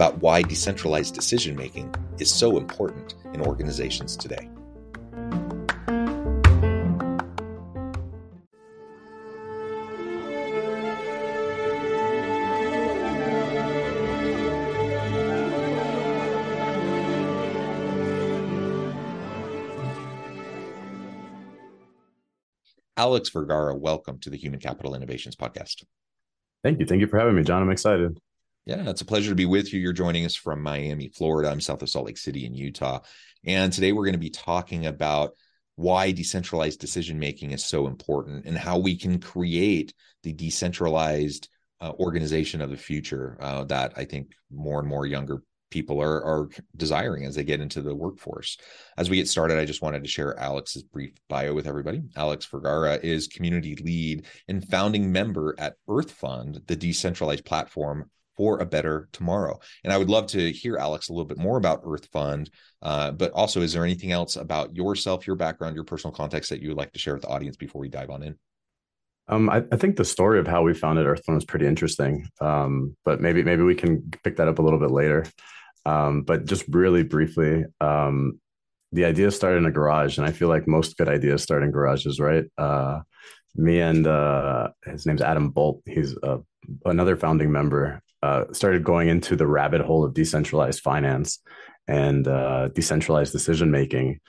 about why decentralized decision making is so important in organizations today. Alex Vergara, welcome to the Human Capital Innovations Podcast. Thank you. Thank you for having me, John. I'm excited. Yeah, it's a pleasure to be with you. You're joining us from Miami, Florida. I'm south of Salt Lake City in Utah. And today we're going to be talking about why decentralized decision making is so important and how we can create the decentralized uh, organization of the future uh, that I think more and more younger people are are desiring as they get into the workforce. As we get started, I just wanted to share Alex's brief bio with everybody. Alex Vergara is community lead and founding member at Earth Fund, the decentralized platform for a better tomorrow. And I would love to hear Alex a little bit more about Earth Fund, uh, but also is there anything else about yourself, your background, your personal context that you would like to share with the audience before we dive on in? Um, I, I, think the story of how we founded Earth Fund is pretty interesting, um, but maybe maybe we can pick that up a little bit later. Um, but just really briefly, um, the idea started in a garage, and I feel like most good ideas start in garages, right? Uh, me and uh, his name's Adam Bolt. He's uh, another founding member. Uh, started going into the rabbit hole of decentralized finance and uh, decentralized decision making,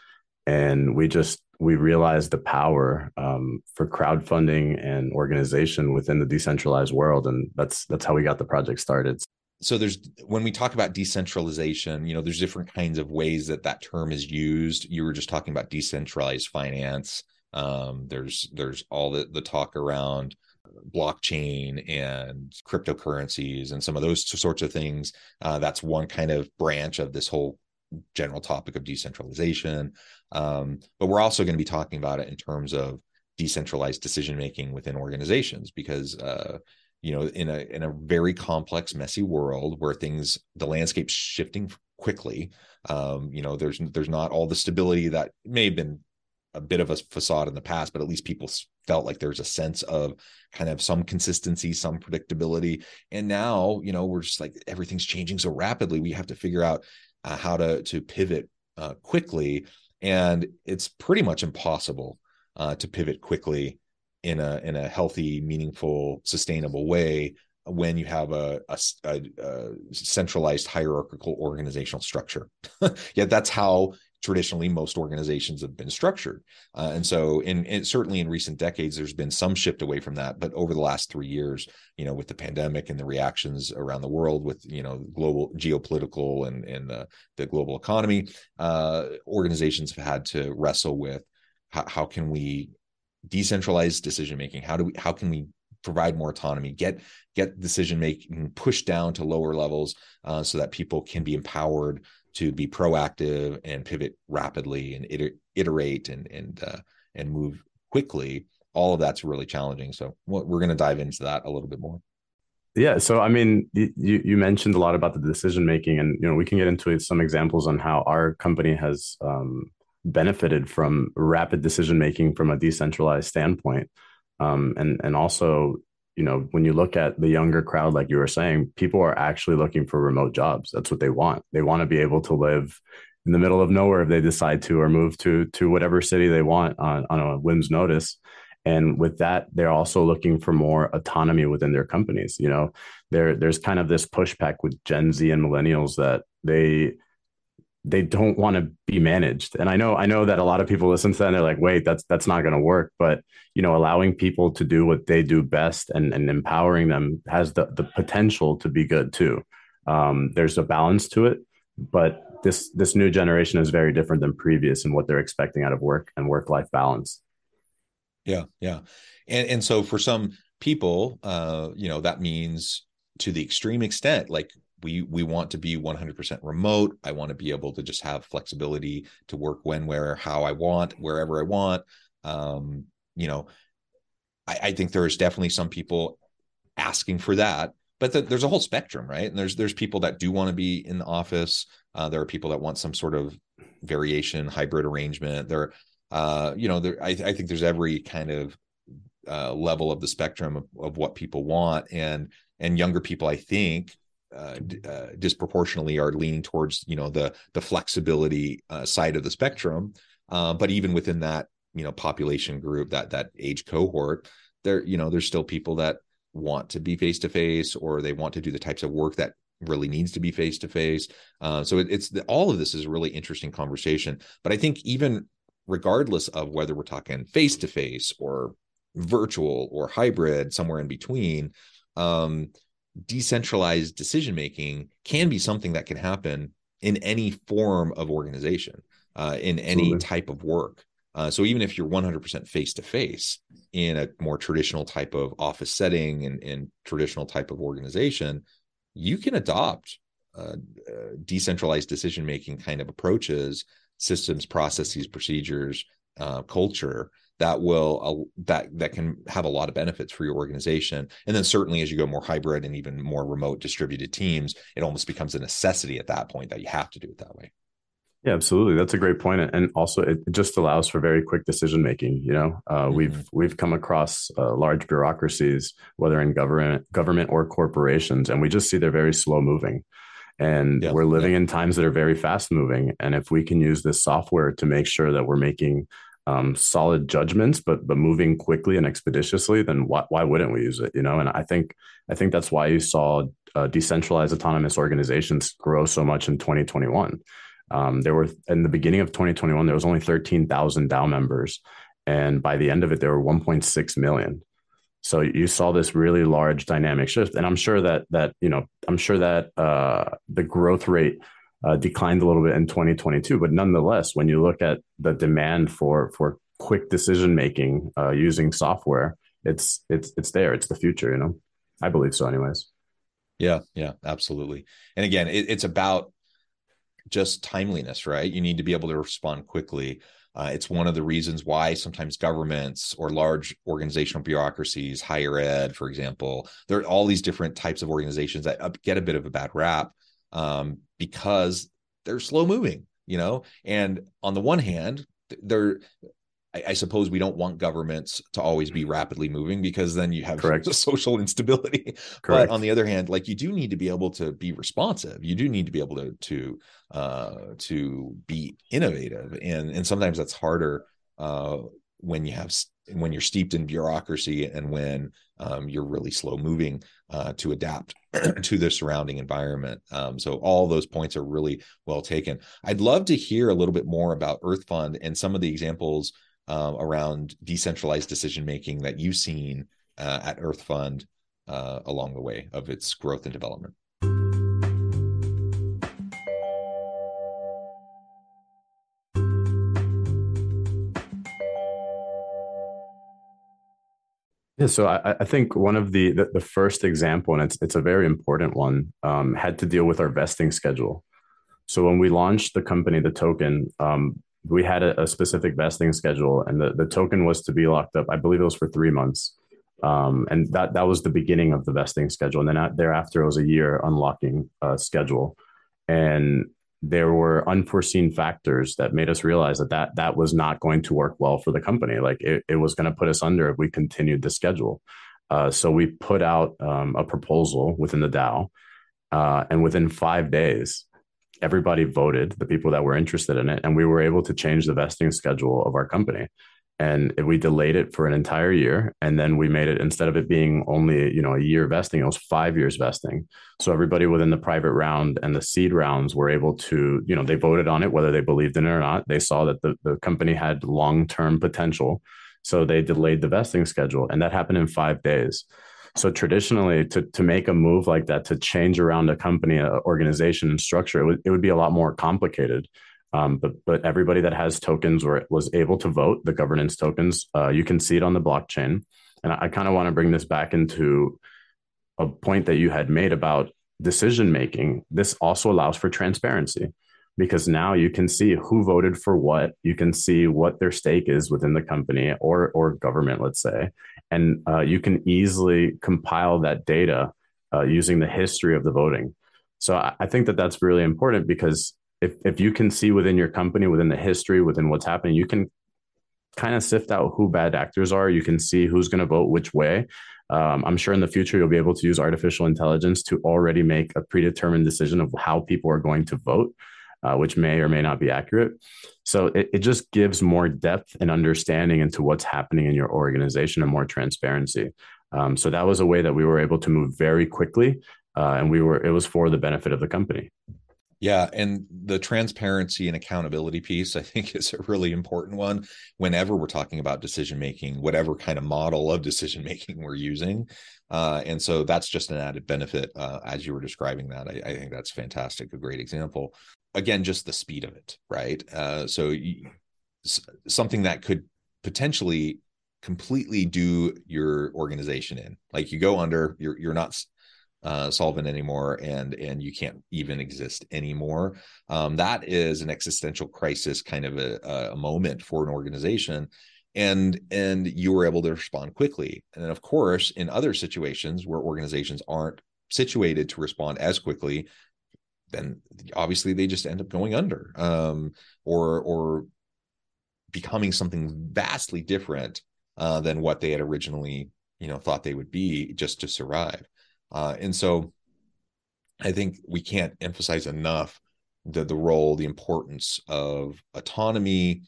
and we just we realized the power um, for crowdfunding and organization within the decentralized world, and that's that's how we got the project started. So there's when we talk about decentralization you know there's different kinds of ways that that term is used. You were just talking about decentralized finance. Um, there's there's all the, the talk around blockchain and cryptocurrencies and some of those sorts of things uh, that's one kind of branch of this whole general topic of decentralization um, but we're also going to be talking about it in terms of decentralized decision making within organizations because uh, you know in a in a very complex messy world where things the landscape's shifting quickly um you know there's there's not all the stability that may have been a bit of a facade in the past but at least people felt like there's a sense of kind of some consistency some predictability and now you know we're just like everything's changing so rapidly we have to figure out uh, how to to pivot uh, quickly and it's pretty much impossible uh, to pivot quickly in a in a healthy, meaningful, sustainable way when you have a, a, a, centralized hierarchical organizational structure. yeah, that's how traditionally most organizations have been structured. Uh, and so, in, in, certainly in recent decades, there's been some shift away from that. But over the last three years, you know, with the pandemic and the reactions around the world, with you know global geopolitical and and the, the global economy, uh, organizations have had to wrestle with how, how can we decentralize decision making how do we how can we provide more autonomy get get decision making pushed down to lower levels uh, so that people can be empowered to be proactive and pivot rapidly and iter- iterate and and uh, and move quickly all of that's really challenging. So we're going to dive into that a little bit more. Yeah. So i mean you you mentioned a lot about the decision making and you know we can get into some examples on how our company has um, benefited from rapid decision making from a decentralized standpoint. Um, and and also, you know, when you look at the younger crowd, like you were saying, people are actually looking for remote jobs. That's what they want. They want to be able to live in the middle of nowhere if they decide to, or move to to whatever city they want on, on a whim's notice. And with that, they're also looking for more autonomy within their companies. You know, there there's kind of this pushback with Gen Z and millennials that they they don't want to be managed. And I know I know that a lot of people listen to that and they're like, wait, that's that's not going to work. But you know, allowing people to do what they do best and, and empowering them has the the potential to be good too. Um, there's a balance to it, but this this new generation is very different than previous in what they're expecting out of work and work life balance. Yeah, yeah, and and so for some people, uh, you know, that means to the extreme extent, like we we want to be 100% remote. I want to be able to just have flexibility to work when, where, how I want, wherever I want. Um, you know, I, I think there is definitely some people asking for that but the, there's a whole spectrum right and there's there's people that do want to be in the office uh, there are people that want some sort of variation hybrid arrangement there uh, you know there I, I, think there's every kind of uh, level of the spectrum of, of, what people want and and younger people i think uh, uh, disproportionately are leaning towards you know the the flexibility uh, side of the spectrum but even within that you know population group that that age cohort there you know there's still people that want to be face to face or they want to do the types of work that really needs to be face to face. So it, it's the, all of this is a really interesting conversation. But I think even regardless of whether we're talking face to face or virtual or hybrid, somewhere in between, um, decentralized decision making can be something that can happen in any form of organization, uh, in any Absolutely. type of work. Uh, so even if you're 100% face to face in a more traditional type of office setting and, and traditional type of organization, you can adopt uh, uh, decentralized decision making kind of approaches, systems, processes, procedures, uh, culture that will that that can have a lot of benefits for your organization. And then certainly as you go more hybrid and even more remote distributed teams, it almost becomes a necessity at that point that you have to do it that way. Yeah, absolutely. That's a great point, and also it just allows for very quick decision making. You know, uh, mm-hmm. we've we've come across uh, large bureaucracies, whether in government, government or corporations, and we just see they're very slow moving. And yeah, we're living yeah. in times that are very fast moving. And if we can use this software to make sure that we're making um, solid judgments, but but moving quickly and expeditiously, then why, why wouldn't we use it? You know, and I think I think that's why you saw uh, decentralized autonomous organizations grow so much in 2021 um, there were in the beginning of 2021, there was only 13,000 DAO members, and by the end of it, there were 1.6 million. So you saw this really large dynamic shift, and I'm sure that that you know I'm sure that uh, the growth rate uh, declined a little bit in 2022, but nonetheless, when you look at the demand for for quick decision making uh, using software, it's it's it's there. It's the future. You know, I believe so. Anyways. Yeah, yeah, absolutely. And again, it, it's about just timeliness, right? You need to be able to respond quickly. Uh, it's one of the reasons why sometimes governments or large organizational bureaucracies, higher ed, for example, there are all these different types of organizations that get a bit of a bad rap um, because they're slow moving, you know. And on the one hand, they're I, I, suppose we don't want governments to always be rapidly moving because then you have Correct. social instability. Correct. But on the other hand, like you do need to be able to be responsive. You do need to be able to to uh, to be innovative, and and sometimes that's harder uh, when you have when you're steeped in bureaucracy and when um, you're really slow moving uh, to adapt to the surrounding environment. Um, so all those points are really well taken. I'd love to hear a little bit more about Earth Fund and some of the examples uh, around decentralized decision making that you've seen uh, at Earth Fund uh, along the way of its growth and development? Yeah, so I, I, think one of the, the, the first example, and it's it's a very important one, um, had to deal with our vesting schedule. So when we launched the company, the token, um, we had a, a, specific vesting schedule, and the, the token was to be locked up. I believe it was for three months, um, and that that was the beginning of the vesting schedule. And then thereafter, it was a year unlocking uh, schedule, and there were unforeseen factors that made us realize that that, that was not going to work well for the company. Like it, it was going to put us under if we continued the schedule. Uh, so we put out um, a proposal within the DAO, uh, and within five days, everybody voted, the people that were interested in it, and we were able to change the vesting schedule of our company. And we delayed it for an entire year, and then we made it instead of it being only you know a year vesting, it was five years vesting. So everybody within the private round and the seed rounds were able to you know they voted on it whether they believed in it or not. They saw that the the company had long term potential, so they delayed the vesting schedule, and that happened in five days. So traditionally, to to make a move like that, to change around a company, organization, and structure, it would, it would be a lot more complicated. Um, but but everybody that has tokens or was able to vote, the governance tokens, uh, you can see it on the blockchain. And I, I kind of want to bring this back into a point that you had made about decision making. This also allows for transparency because now you can see who voted for what. You can see what their stake is within the company or or government, let's say, and uh, you can easily compile that data uh, using the history of the voting. So I, I think that that's really important because if if you can see within your company, within the history, within what's happening, you can kind of sift out who bad actors are. You can see who's going to vote which way. Um, I'm sure in the future you'll be able to use artificial intelligence to already make a predetermined decision of how people are going to vote, uh, which may or may not be accurate. So it, it just gives more depth and understanding into what's happening in your organization and more transparency. Um, so that was a way that we were able to move very quickly, uh, and we were it was for the benefit of the company. Yeah, and the transparency and accountability piece, I think, is a really important one whenever we're talking about decision making, whatever kind of model of decision making we're using. Uh, and so that's just an added benefit uh, as you were describing that. I, I, think that's fantastic, a great example. Again, just the speed of it, right? Uh, so you, something that could potentially completely do your organization in, like you go under, you're you're not uh, solvent anymore and and you can't even exist anymore. Um, that is an existential crisis kind of a, a moment for an organization. And and you were able to respond quickly. And of course in other situations where organizations aren't situated to respond as quickly then obviously they just end up going under um, or or becoming something vastly different uh, than what they had originally you know thought they would be just to survive uh, and so I think we can't emphasize enough the, the role, the importance of autonomy,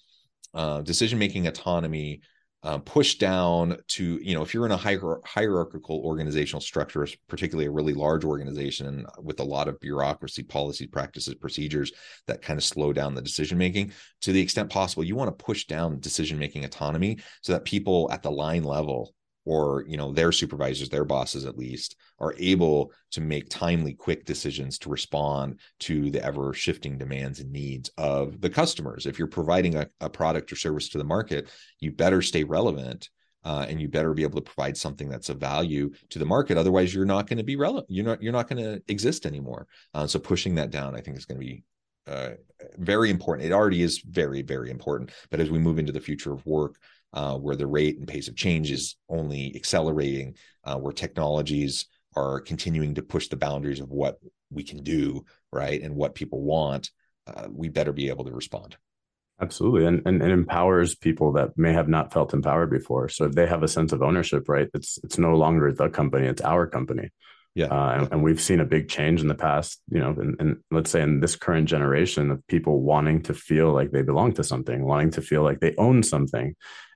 uh, decision making autonomy, uh, push down to you know if you're in a hier- hierarchical organizational structure particularly a really large organization with a lot of bureaucracy policy practices procedures that kind of slow down the decision making to the extent possible you want to push down decision making autonomy so that people at the line level or you know their supervisors their bosses at least are able to make timely quick decisions to respond to the ever shifting demands and needs of the customers. If you're providing a, a product or service to the market you better stay relevant uh, and you better be able to provide something that's of value to the market. Otherwise you're not going to be relevant you're not you're not going to exist anymore. Uh, so pushing that down i think is going to be uh, very important. It already is very very important. But as we move into the future of work uh, where the rate and pace of change is only accelerating, uh, where technologies are continuing to push the boundaries of what we can do, right, and what people want, uh, we better be able to respond. Absolutely, and, and it empowers people that may have not felt empowered before. So if they have a sense of ownership, right, it's it's no longer the company; it's our company. Yeah, uh, and, and, we've seen a big change in the past. You know, and let's say in this current generation of people wanting to feel like they belong to something, wanting to feel like they own something,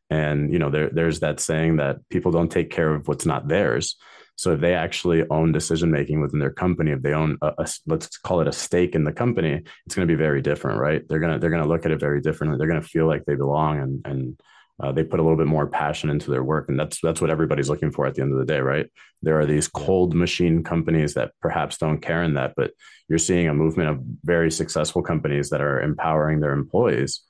and you know, there, there's that saying that people don't take care of what's not theirs. So if they actually own decision making within their company, if they own a, a, let's call it a stake in the company, it's going to be very different, right? They're gonna they're gonna look at it very differently. They're gonna feel like they belong and and uh, they put a little bit more passion into their work, and that's that's what everybody's looking for at the end of the day, right? There are these cold machine companies that perhaps don't care in that, but you're seeing a movement of very successful companies that are empowering their employees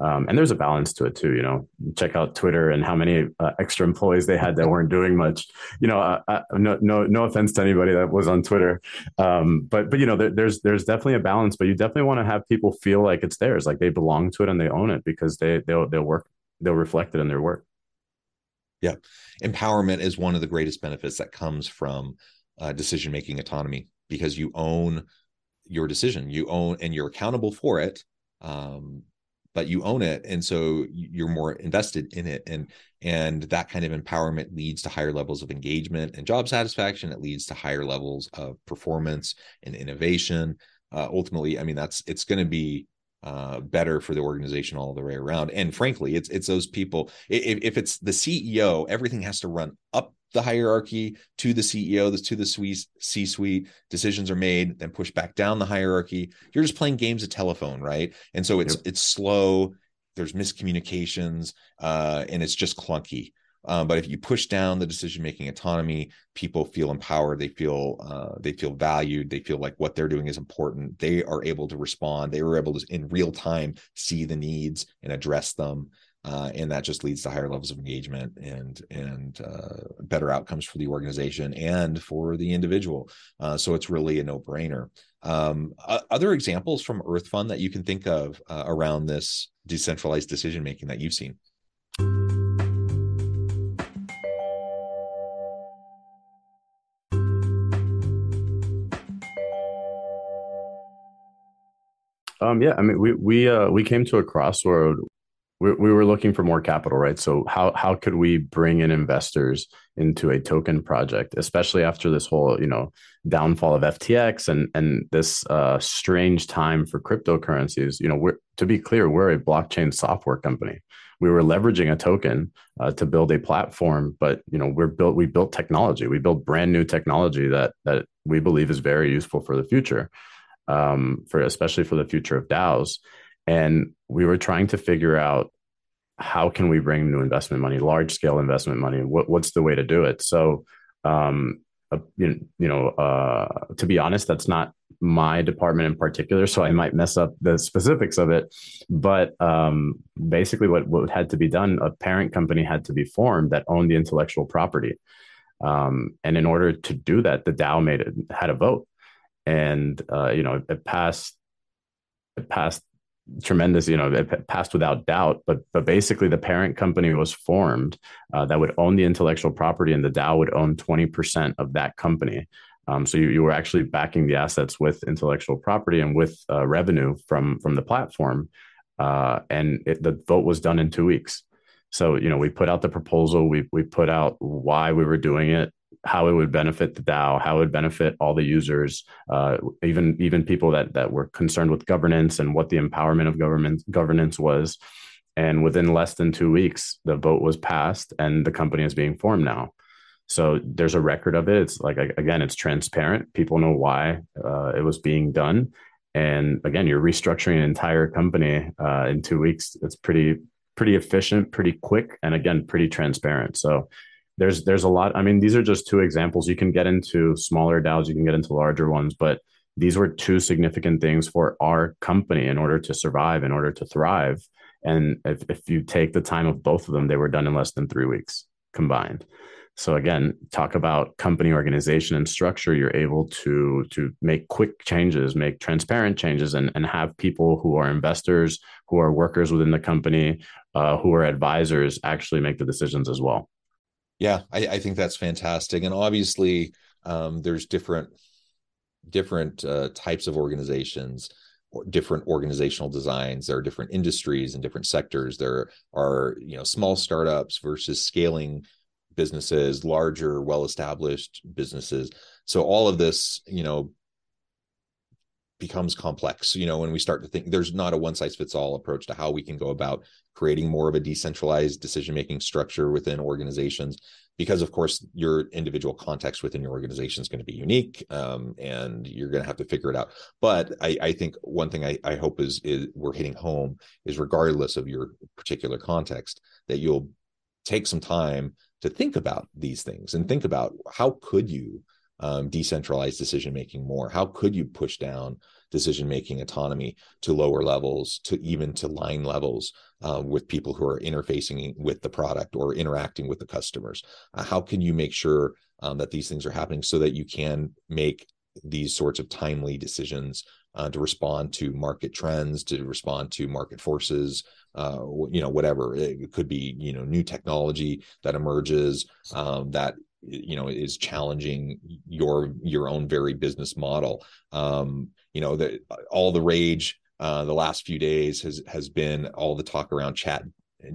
um, and there's a balance to it too. You know, check out Twitter and how many uh, extra employees they had that weren't doing much. You know, no, no, no offense to anybody that was on Twitter, um, but but you know, there, there's there's definitely a balance. But you definitely want to have people feel like it's theirs, like they belong to it and they own it because they they'll they'll work they'll reflect it in their work. Yeah, empowerment is one of the greatest benefits that comes from uh, decision making autonomy because you own your decision, you own and you're accountable for it. Um, but you own it and so you're more invested in it and and that kind of empowerment leads to higher levels of engagement and job satisfaction. It leads to higher levels of performance and innovation. Uh, ultimately i mean that's it's going to be uh, better for the organization all the way around. And frankly it's it's those people if, if it's the ceo everything has to run up the hierarchy to the CEO, this to the C suite. Decisions are made, then push back down the hierarchy. You're just playing games of telephone, right? And so it's yep. it's slow. There's miscommunications, uh, and it's just clunky. Um, but if you push down the decision making autonomy, people feel empowered. They feel uh, they feel valued. They feel like what they're doing is important. They are able to respond. They are able to in real time see the needs and address them uh, and that just leads to higher levels of engagement and and uh, better outcomes for the organization and for the individual. Uh, so it's really a no brainer. Um, other examples from Earth Fund that you can think of uh, around this decentralized decision making that you've seen. Um, yeah, I mean, we we uh, we came to a crossroad we, we were looking for more capital, right? So how how could we bring in investors into a token project, especially after this whole you know downfall of FTX and and this uh, strange time for cryptocurrencies? You know, we're to be clear, we're a blockchain software company. We were leveraging a token uh, to build a platform, but you know we're built we built technology. We built brand new technology that that we believe is very useful for the future, um, for especially for the future of DAOs and we were trying to figure out how can we bring new investment money large scale investment money? What, what's the way to do it? So um, uh, you, you know uh, to be honest that's not my department in particular so i might mess up the specifics of it. But um, basically what, what had to be done a parent company had to be formed that owned the intellectual property. Um, and in order to do that the dao made it had a vote. And uh, you know it passed it passed tremendous you know it passed without doubt but but basically the parent company was formed uh, that would own the intellectual property and the dao would own 20% of that company. Um, so you, you were actually backing the assets with intellectual property and with uh, revenue from from the platform uh, and it, the vote was done in two weeks. So you know we put out the proposal we we put out why we were doing it how it would benefit the DAO, how it would benefit all the users, uh, even even people that that were concerned with governance and what the empowerment of government governance was. And within less than two weeks, the vote was passed, and the company is being formed now. So there's a record of it. It's like again, it's transparent. People know why uh, it was being done, and again, you're restructuring an entire company uh, in two weeks. It's pretty pretty efficient, pretty quick, and again, pretty transparent. So there's there's a lot. I mean, these are just two examples. You can get into smaller DAOs, you can get into larger ones, but these were two significant things for our company in order to survive, in order to thrive. And if, if you take the time of both of them, they were done in less than three weeks combined. So again, talk about company organization and structure. You're able to to make quick changes, make transparent changes, and and have people who are investors, who are workers within the company, uh, who are advisors, actually make the decisions as well. Yeah, I, I think that's fantastic. And obviously, um, there's different different uh, types of organizations or different organizational designs. There are different industries and different sectors. There are you know small startups versus scaling businesses larger well established businesses. So all of this you know becomes complex. You know when we start to think there's not a one size fits all approach to how we can go about creating more of a decentralized decision making structure within organizations because of course your individual context within your organization is going to be unique um, and you're going to have to figure it out. But i, I think one thing I, I hope is, is we're hitting home is regardless of your particular context that you'll take some time to think about these things and think about how could you um, decentralized decision making more? How could you push down decision making autonomy to lower levels, to even to line levels uh, with people who are interfacing with the product or interacting with the customers? Uh, how can you make sure um, that these things are happening so that you can make these sorts of timely decisions uh, to respond to market trends, to respond to market forces, uh, you know, whatever it could be, you know, new technology that emerges um, that you know is challenging your your own very business model um you know that all the rage uh the last few days has has been all the talk around chat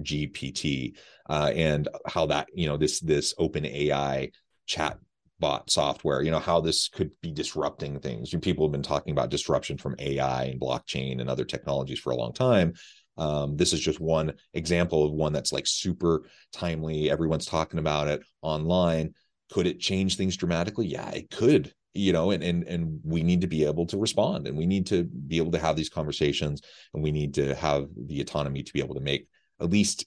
gpt uh and how that you know this this OpenAI chat bot software, you know, how this could be disrupting things. People have been talking about disruption from AI and blockchain and other technologies for a long time. Um, this is just one example of one that's like super timely. Everyone's talking about it online. Could it change things dramatically? Yeah, it could. You know, and and and we need to be able to respond, and we need to be able to have these conversations, and we need to have the autonomy to be able to make at least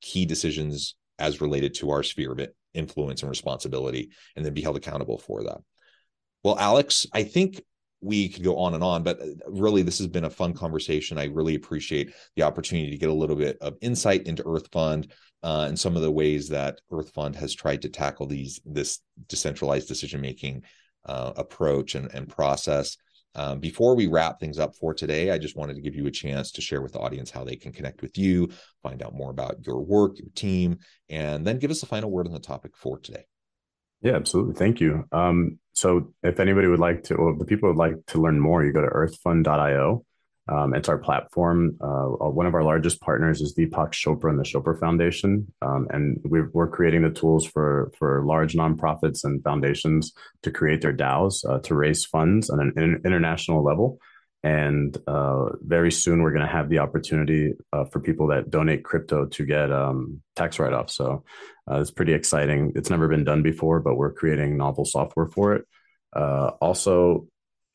key decisions as related to our sphere of influence and responsibility, and then be held accountable for that. Well, Alex, I think we could go on and on, but uh, really, this has been a fun conversation. I really appreciate the opportunity to get a little bit of insight into Earth Fund uh, and some of the ways that Earth Fund has tried to tackle these this decentralized decision making uh, approach and, and process. Um, before we wrap things up for today, I just wanted to give you a chance to share with the audience how they can connect with you, find out more about your work, your team, and then give us a final word on the topic for today. Yeah, absolutely. Thank you. Um, so, if anybody would like to, or the people would like to learn more, you go to earthfund.io. Um, it's our platform. Uh, one of our largest partners is Deepak Chopra and the Chopra Foundation, um, and we are creating the tools for for large nonprofits and foundations to create their DAOs uh, to raise funds on an in- international level. And uh, very soon, we're going to have the opportunity uh, for people that donate crypto to get um, tax write off. So uh, it's pretty exciting. It's never been done before, but we're creating novel software for it. Uh, also,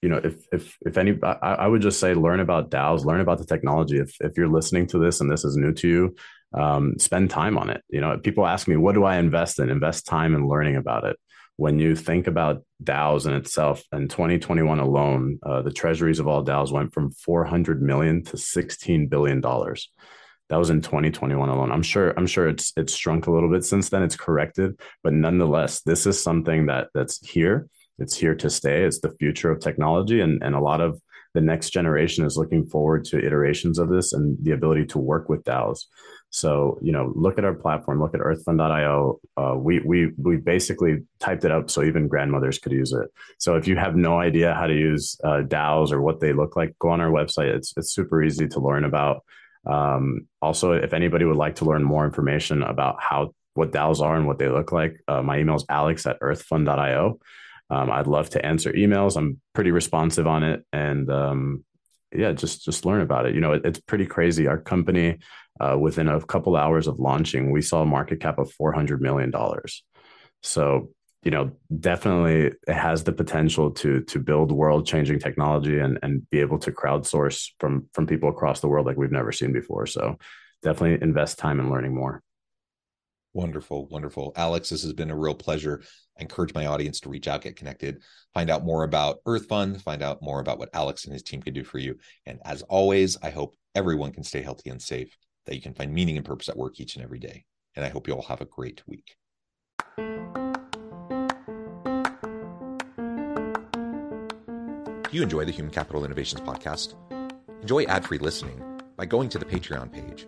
you know, if if if any, I, I, would just say learn about DAOs, learn about the technology. If if you're listening to this and this is new to you, um, spend time on it. You know, people ask me, what do I invest in? Invest time in learning about it. When you think about DAOs in itself, in 2021 alone, uh, the treasuries of all DAOs went from 400 million to 16 billion dollars. That was in 2021 alone. I'm sure. I'm sure it's it's shrunk a little bit since then. It's corrected, but nonetheless, this is something that that's here it's here to stay. It's the future of technology, and and a lot of the next generation is looking forward to iterations of this and the ability to work with DAOs. So you know, look at our platform. Look at EarthFund.io. Uh, we we we basically typed it up so even grandmothers could use it. So if you have no idea how to use uh, DAOs or what they look like, go on our website. It's it's super easy to learn about. Um, also, if anybody would like to learn more information about how what DAOs are and what they look like, uh, my email is alex at earthfund.io. Um, I'd love to answer emails. I'm pretty responsive on it, and um, yeah, just just learn about it. You know, it, it's pretty crazy. Our company, uh, within a couple hours of launching, we saw a market cap of four hundred million dollars. So you know, definitely it has the potential to to build world changing technology and and be able to crowdsource from from people across the world like we've never seen before. So definitely invest time in learning more. Wonderful, wonderful. Alex, this has been a real pleasure. I encourage my audience to reach out, get connected, find out more about Earth Fund, find out more about what Alex and his team can do for you. And as always, I hope everyone can stay healthy and safe, that you can find meaning and purpose at work each and every day. And I hope you all have a great week. Do you enjoy the Human Capital Innovations podcast? Enjoy ad free listening by going to the Patreon page,